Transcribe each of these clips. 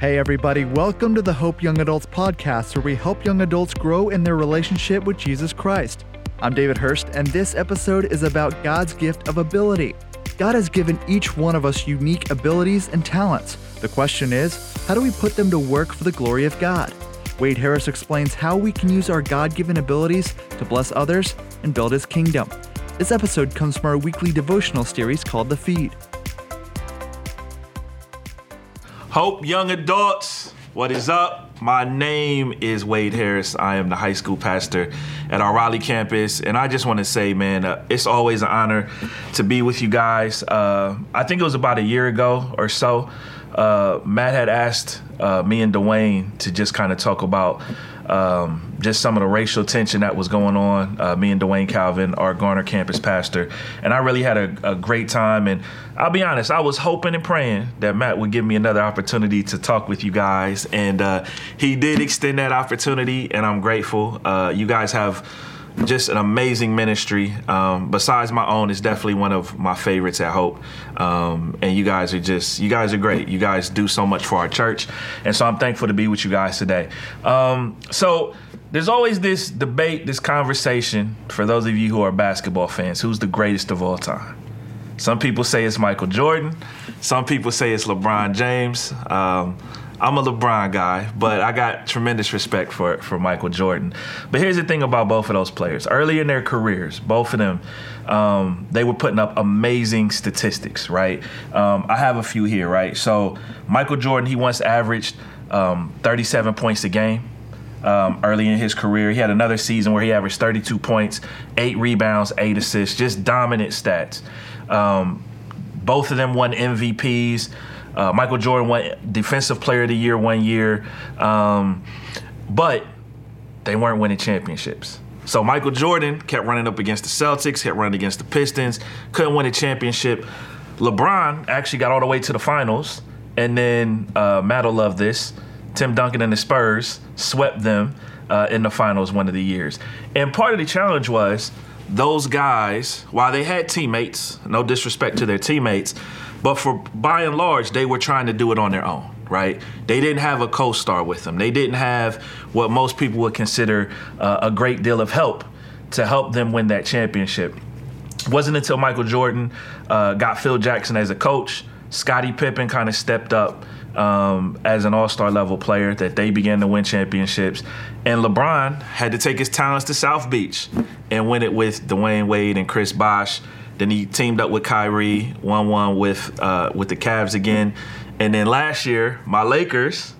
Hey, everybody, welcome to the Hope Young Adults podcast, where we help young adults grow in their relationship with Jesus Christ. I'm David Hurst, and this episode is about God's gift of ability. God has given each one of us unique abilities and talents. The question is, how do we put them to work for the glory of God? Wade Harris explains how we can use our God given abilities to bless others and build His kingdom. This episode comes from our weekly devotional series called The Feed. Hope young adults, what is up? My name is Wade Harris. I am the high school pastor at our Raleigh campus, and I just want to say, man, uh, it's always an honor to be with you guys. Uh, I think it was about a year ago or so. Uh, Matt had asked uh, me and Dwayne to just kind of talk about um, just some of the racial tension that was going on. Uh, me and Dwayne Calvin, our Garner campus pastor, and I really had a, a, great time. And I'll be honest, I was hoping and praying that Matt would give me another opportunity to talk with you guys, and uh, he did extend that opportunity, and I'm grateful. Uh, you guys have just an amazing ministry. Um, besides my own, it's definitely one of my favorites at Hope. Um, and you guys are just, you guys are great. You guys do so much for our church. And so I'm thankful to be with you guys today. Um, so there's always this debate, this conversation for those of you who are basketball fans who's the greatest of all time? Some people say it's Michael Jordan. Some people say it's LeBron James. I'm a LeBron guy, but I got tremendous respect for for Michael Jordan. But here's the thing about both of those players. Early in their careers, both of them, um, they were putting up amazing statistics, right? Um, I have a few here, right? So Michael Jordan, he once averaged um, 37 points a game. Um, early in his career. He had another season where he averaged 32 points, eight rebounds, eight assists, just dominant stats. Um, both of them won MVPs. Uh, Michael Jordan won Defensive Player of the Year one year, um, but they weren't winning championships. So Michael Jordan kept running up against the Celtics, kept running against the Pistons, couldn't win a championship. LeBron actually got all the way to the finals, and then uh, Matt will love this. Tim Duncan and the Spurs swept them uh, in the finals one of the years. And part of the challenge was those guys, while they had teammates, no disrespect to their teammates, but for by and large, they were trying to do it on their own, right? They didn't have a co-star with them. They didn't have what most people would consider uh, a great deal of help to help them win that championship. It wasn't until Michael Jordan uh, got Phil Jackson as a coach, Scottie Pippen kind of stepped up um, as an all-star level player that they began to win championships, and LeBron had to take his talents to South Beach and win it with Dwyane Wade and Chris Bosh then he teamed up with Kyrie, won one with uh, with the Cavs again, and then last year my Lakers,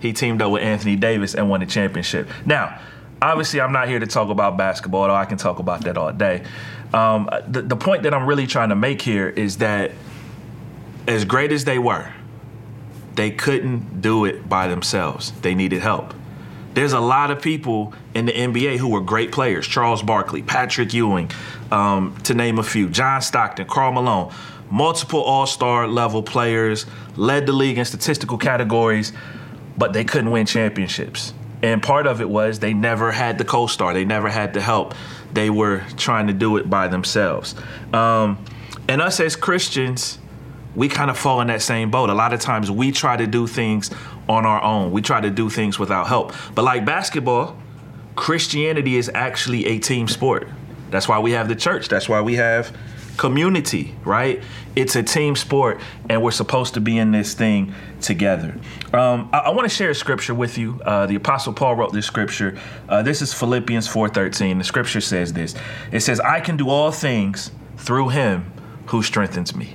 he teamed up with Anthony Davis and won the championship. Now, obviously, I'm not here to talk about basketball, although I can talk about that all day. Um, the, the point that I'm really trying to make here is that as great as they were, they couldn't do it by themselves. They needed help. There's a lot of people in the NBA who were great players Charles Barkley, Patrick Ewing, um, to name a few, John Stockton, Karl Malone, multiple all star level players, led the league in statistical categories, but they couldn't win championships. And part of it was they never had the co star, they never had the help. They were trying to do it by themselves. Um, and us as Christians, we kind of fall in that same boat. A lot of times we try to do things on our own. We try to do things without help. But like basketball, Christianity is actually a team sport. That's why we have the church. That's why we have community, right? It's a team sport, and we're supposed to be in this thing together. Um, I, I want to share a scripture with you. Uh, the Apostle Paul wrote this scripture. Uh, this is Philippians 4:13. The scripture says this. It says, "I can do all things through Him who strengthens me."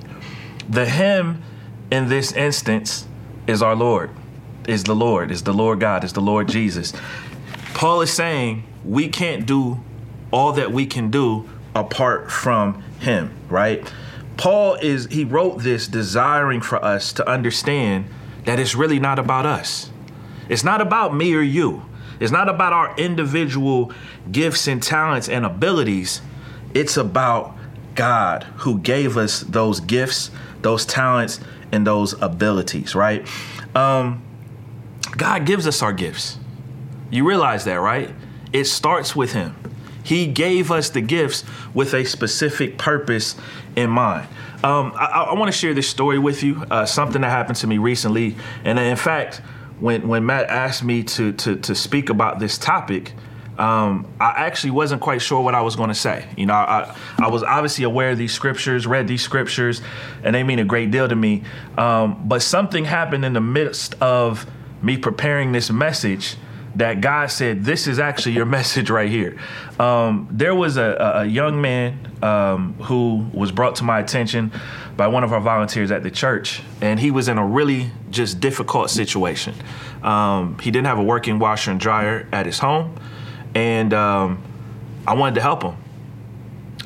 The Him in this instance is our Lord is the Lord, is the Lord God, is the Lord Jesus. Paul is saying we can't do all that we can do apart from him, right? Paul is he wrote this desiring for us to understand that it's really not about us. It's not about me or you. It's not about our individual gifts and talents and abilities. It's about God who gave us those gifts, those talents, and those abilities, right? Um, God gives us our gifts. You realize that, right? It starts with Him. He gave us the gifts with a specific purpose in mind. Um, I, I want to share this story with you, uh, something that happened to me recently. And in fact, when, when Matt asked me to, to, to speak about this topic, um, I actually wasn't quite sure what I was going to say. You know, I, I was obviously aware of these scriptures, read these scriptures, and they mean a great deal to me. Um, but something happened in the midst of me preparing this message that God said, This is actually your message right here. Um, there was a, a young man um, who was brought to my attention by one of our volunteers at the church, and he was in a really just difficult situation. Um, he didn't have a working washer and dryer at his home, and um, I wanted to help him.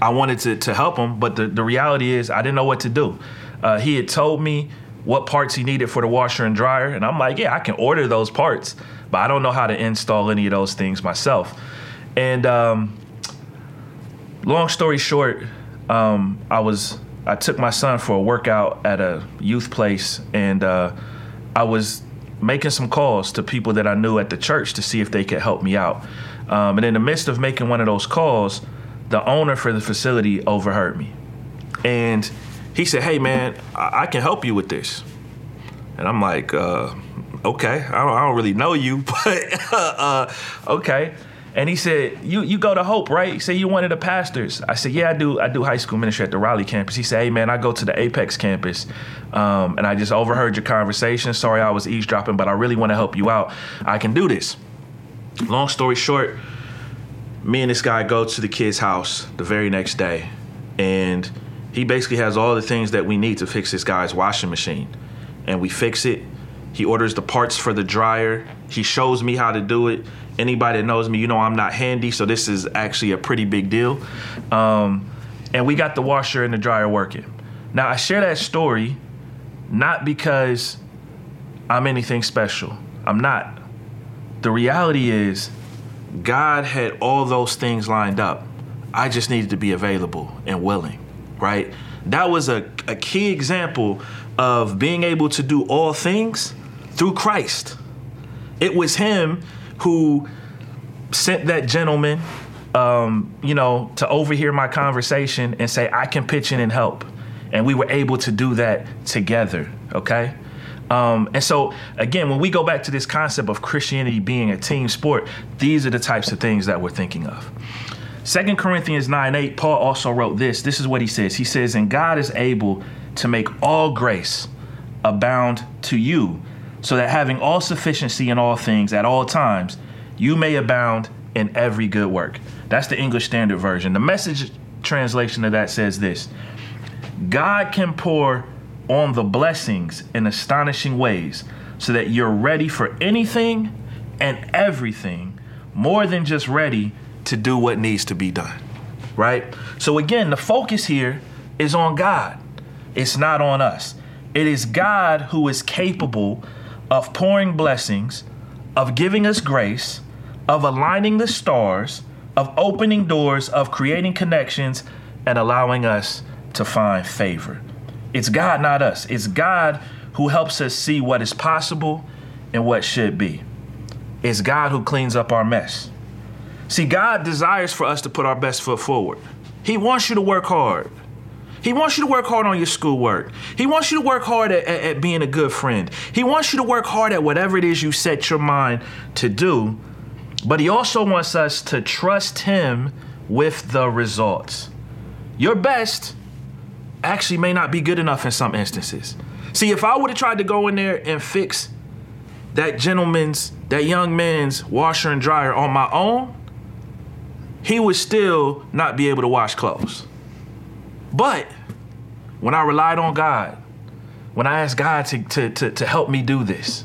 I wanted to, to help him, but the, the reality is, I didn't know what to do. Uh, he had told me what parts he needed for the washer and dryer, and I'm like, yeah, I can order those parts but I don't know how to install any of those things myself. And um, long story short, um, I was I took my son for a workout at a youth place, and uh, I was making some calls to people that I knew at the church to see if they could help me out. Um, and in the midst of making one of those calls, the owner for the facility overheard me, and he said, "Hey, man, I, I can help you with this." And I'm like, uh, okay, I don't, I don't really know you, but uh, okay. And he said, "You you go to Hope, right?" Said, "You one of the pastors." I said, "Yeah, I do. I do high school ministry at the Raleigh campus." He said, "Hey, man, I go to the Apex campus, um, and I just overheard your conversation. Sorry, I was eavesdropping, but I really want to help you out. I can do this." Long story short, me and this guy go to the kid's house the very next day, and he basically has all the things that we need to fix this guy's washing machine, and we fix it he orders the parts for the dryer. He shows me how to do it. Anybody that knows me, you know I'm not handy, so this is actually a pretty big deal. Um, and we got the washer and the dryer working. Now, I share that story not because I'm anything special. I'm not. The reality is, God had all those things lined up. I just needed to be available and willing, right? That was a, a key example of being able to do all things through Christ. It was him who sent that gentleman, um, you know, to overhear my conversation and say, I can pitch in and help. And we were able to do that together, okay? Um, and so, again, when we go back to this concept of Christianity being a team sport, these are the types of things that we're thinking of. Second Corinthians 9 8, Paul also wrote this. This is what he says. He says, And God is able to make all grace abound to you so that having all sufficiency in all things at all times, you may abound in every good work. That's the English Standard Version. The message translation of that says this God can pour on the blessings in astonishing ways so that you're ready for anything and everything, more than just ready to do what needs to be done. Right? So, again, the focus here is on God, it's not on us. It is God who is capable of pouring blessings, of giving us grace, of aligning the stars, of opening doors, of creating connections, and allowing us to find favor. It's God, not us. It's God who helps us see what is possible and what should be. It's God who cleans up our mess. See, God desires for us to put our best foot forward. He wants you to work hard. He wants you to work hard on your schoolwork. He wants you to work hard at, at, at being a good friend. He wants you to work hard at whatever it is you set your mind to do. But he also wants us to trust him with the results. Your best actually may not be good enough in some instances. See, if I would have tried to go in there and fix that gentleman's, that young man's washer and dryer on my own, he would still not be able to wash clothes. But when I relied on God, when I asked God to, to, to, to help me do this,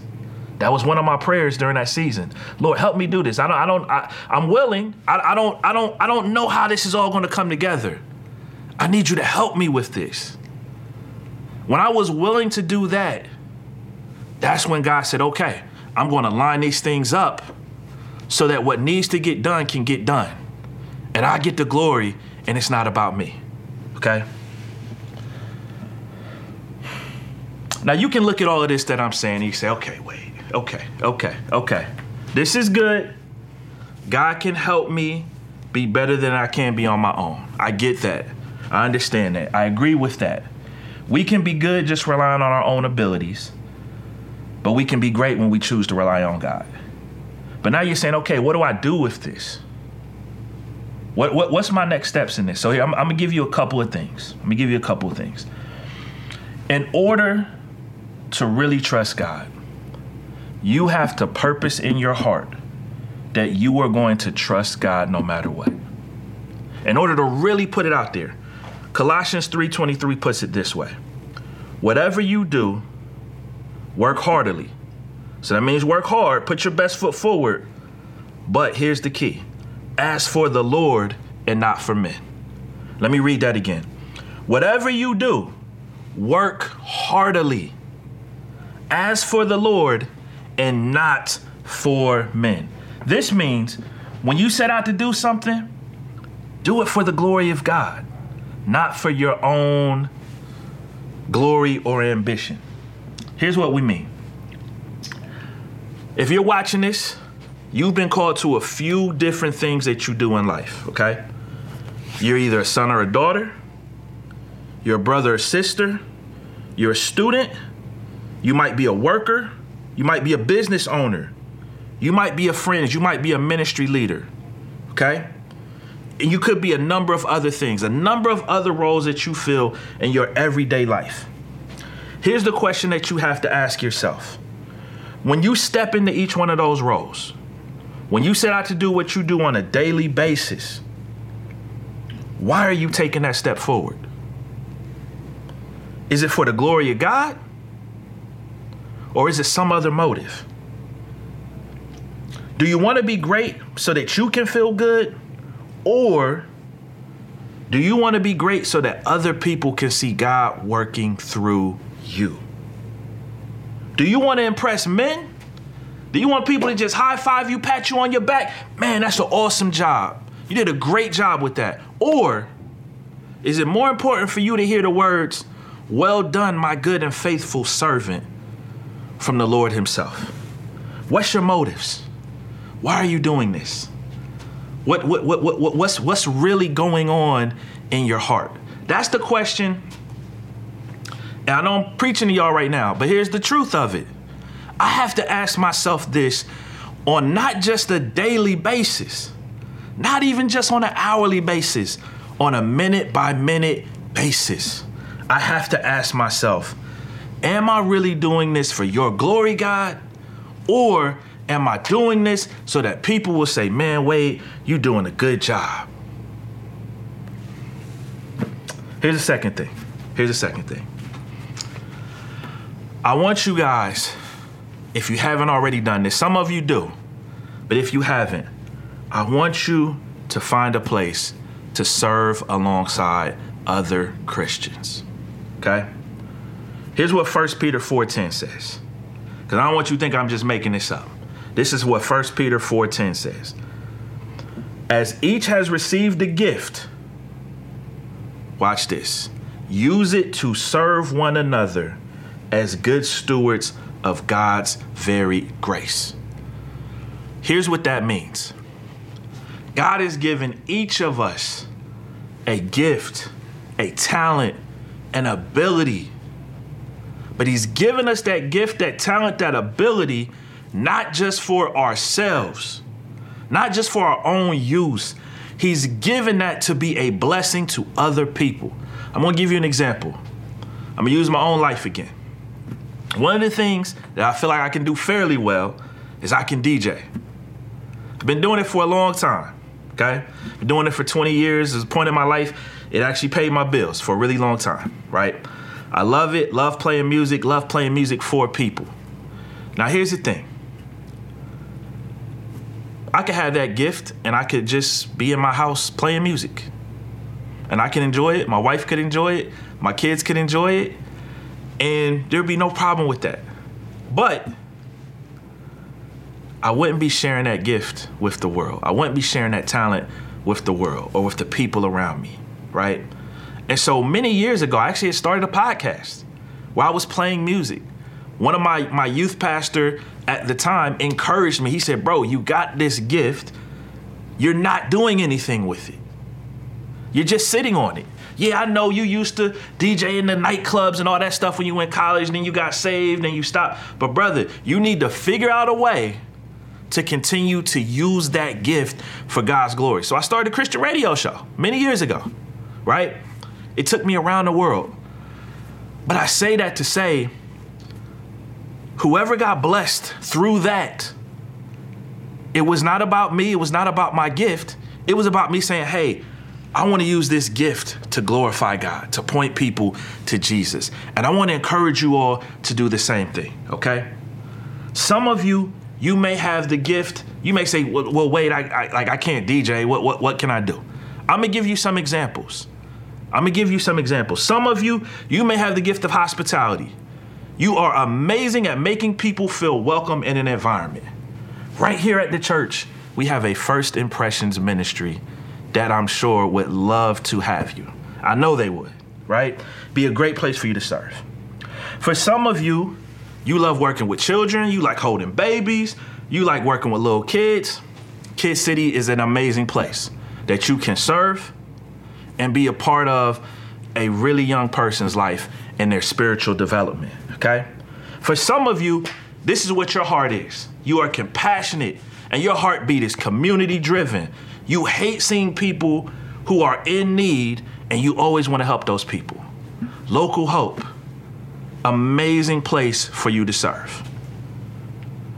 that was one of my prayers during that season. Lord, help me do this. I don't, I don't, I, I'm willing. I, I don't, I don't, I don't know how this is all going to come together. I need you to help me with this. When I was willing to do that, that's when God said, okay, I'm going to line these things up so that what needs to get done can get done. And I get the glory, and it's not about me. Okay? Now you can look at all of this that I'm saying and you say, okay, wait, okay, okay, okay. This is good. God can help me be better than I can be on my own. I get that. I understand that. I agree with that. We can be good just relying on our own abilities, but we can be great when we choose to rely on God. But now you're saying, okay, what do I do with this? What, what what's my next steps in this? So here, I'm, I'm gonna give you a couple of things. Let me give you a couple of things. In order to really trust God, you have to purpose in your heart that you are going to trust God no matter what. In order to really put it out there, Colossians 3:23 puts it this way. Whatever you do, work heartily. So that means work hard, put your best foot forward. But here's the key. Ask for the Lord and not for men. Let me read that again. Whatever you do, work heartily. As for the Lord and not for men. This means when you set out to do something, do it for the glory of God, not for your own glory or ambition. Here's what we mean. If you're watching this, you've been called to a few different things that you do in life, okay? You're either a son or a daughter, you're a brother or sister, you're a student, you might be a worker, you might be a business owner, you might be a friend, you might be a ministry leader, okay? And you could be a number of other things, a number of other roles that you fill in your everyday life. Here's the question that you have to ask yourself. When you step into each one of those roles, when you set out to do what you do on a daily basis, why are you taking that step forward? Is it for the glory of God? Or is it some other motive? Do you want to be great so that you can feel good? Or do you want to be great so that other people can see God working through you? Do you want to impress men? Do you want people to just high five you, pat you on your back? Man, that's an awesome job. You did a great job with that. Or is it more important for you to hear the words, Well done, my good and faithful servant, from the Lord Himself? What's your motives? Why are you doing this? What, what, what, what, what's, what's really going on in your heart? That's the question. And I know I'm preaching to y'all right now, but here's the truth of it. I have to ask myself this on not just a daily basis, not even just on an hourly basis, on a minute by minute basis. I have to ask myself, am I really doing this for your glory, God? Or am I doing this so that people will say, man, Wade, you are doing a good job? Here's the second thing. Here's the second thing. I want you guys, if you haven't already done this, some of you do, but if you haven't, I want you to find a place to serve alongside other Christians. Okay? Here's what 1 Peter 4:10 says. Cuz I don't want you to think I'm just making this up. This is what 1 Peter 4:10 says. As each has received a gift, watch this. Use it to serve one another as good stewards of God's very grace. Here's what that means. God has given each of us a gift, a talent, an ability. But He's given us that gift, that talent, that ability not just for ourselves, not just for our own use. He's given that to be a blessing to other people. I'm gonna give you an example. I'm gonna use my own life again. One of the things that I feel like I can do fairly well is I can DJ. I've been doing it for a long time, okay? Been doing it for 20 years. At a point in my life, it actually paid my bills for a really long time, right? I love it, love playing music, love playing music for people. Now, here's the thing I could have that gift and I could just be in my house playing music. And I can enjoy it. My wife could enjoy it. My kids could enjoy it. And there'd be no problem with that. But I wouldn't be sharing that gift with the world. I wouldn't be sharing that talent with the world or with the people around me, right? And so many years ago, I actually started a podcast where I was playing music. One of my, my youth pastor at the time encouraged me. He said, Bro, you got this gift. you're not doing anything with it. You're just sitting on it. Yeah, I know you used to DJ in the nightclubs and all that stuff when you went college, and then you got saved and you stopped. But brother, you need to figure out a way to continue to use that gift for God's glory. So I started a Christian radio show many years ago, right? It took me around the world. But I say that to say, whoever got blessed through that, it was not about me, it was not about my gift. It was about me saying, hey, I want to use this gift to glorify God, to point people to Jesus. And I want to encourage you all to do the same thing, okay? Some of you, you may have the gift. You may say, well, well wait, I, I, like, I can't DJ. What, what, what can I do? I'm going to give you some examples. I'm going to give you some examples. Some of you, you may have the gift of hospitality. You are amazing at making people feel welcome in an environment. Right here at the church, we have a first impressions ministry that I'm sure would love to have you. I know they would, right? Be a great place for you to serve. For some of you, you love working with children, you like holding babies, you like working with little kids. Kid City is an amazing place that you can serve and be a part of a really young person's life and their spiritual development, okay? For some of you, this is what your heart is. You are compassionate and your heartbeat is community driven. You hate seeing people who are in need and you always want to help those people. Local Hope, amazing place for you to serve.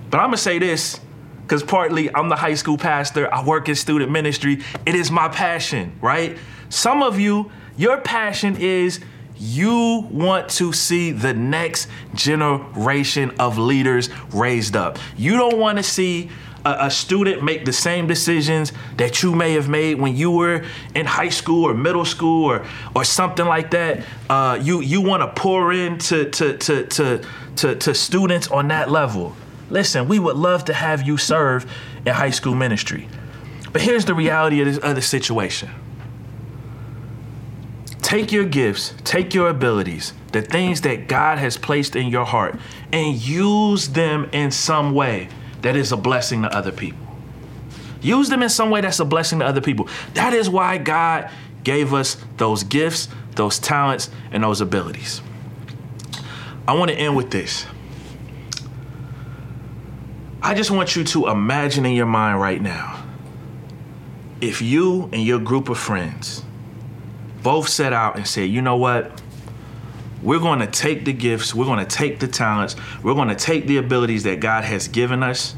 But I'm going to say this because partly I'm the high school pastor, I work in student ministry. It is my passion, right? Some of you, your passion is you want to see the next generation of leaders raised up. You don't want to see a, a, student make the same decisions that you may have made when you were in high school or middle school or or something like that. Uh, you you want to pour into to, to, to, to, to students on that level. Listen, we would love to have you serve in high school ministry. But here's the reality of, this, of the situation. Take your gifts, take your abilities, the things that God has placed in your heart, and use them in some way that is a blessing to other people. Use them in some way that's a blessing to other people. That is why God gave us those gifts, those talents, and those abilities. I want to end with this. I just want you to imagine in your mind right now if you and your group of friends both set out and said, you know what? We're going to take the gifts, we're going to take the talents, we're going to take the abilities that God has given us,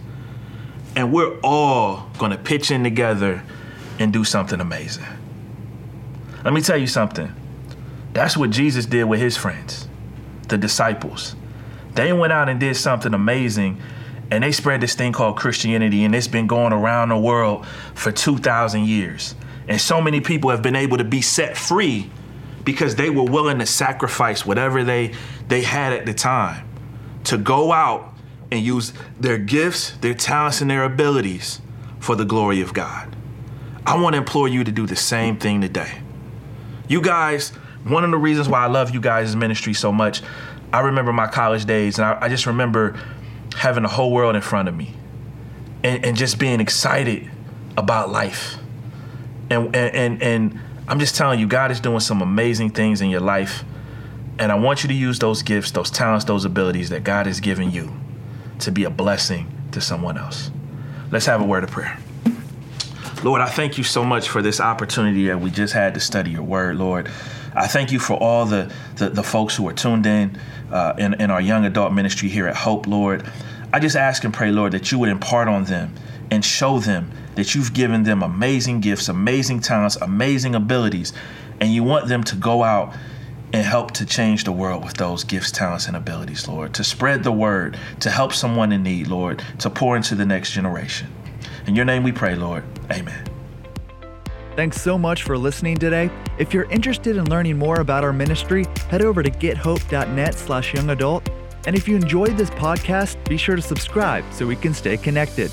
and we're all going to pitch in together and do something amazing. Let me tell you something. That's what Jesus did with his friends, the disciples. They went out and did something amazing and they spread this thing called Christianity, and it's been going around the world for 2,000 years. And so many people have been able to be set free because they were willing to sacrifice whatever they they had at the time to go out and use their gifts, their talents and their abilities for the glory of God. I want to implore you to do the same thing today. You guys, one of the reasons why I love you guys' ministry so much, I remember my college days and I, I just remember having the whole world in front of me and, and just being excited about life. And, and, and, I'm just telling you, God is doing some amazing things in your life. And I want you to use those gifts, those talents, those abilities that God has given you to be a blessing to someone else. Let's have a word of prayer. Lord, I thank you so much for this opportunity that we just had to study your word, Lord. I thank you for all the, the, the folks who are tuned in, uh, in in our young adult ministry here at Hope, Lord. I just ask and pray, Lord, that you would impart on them and show them that you've given them amazing gifts, amazing talents, amazing abilities, and you want them to go out and help to change the world with those gifts, talents, and abilities, Lord, to spread the word, to help someone in need, Lord, to pour into the next generation. In your name we pray, Lord. Amen. Thanks so much for listening today. If you're interested in learning more about our ministry, head over to gethope.net slash young adult. And if you enjoyed this podcast, be sure to subscribe so we can stay connected.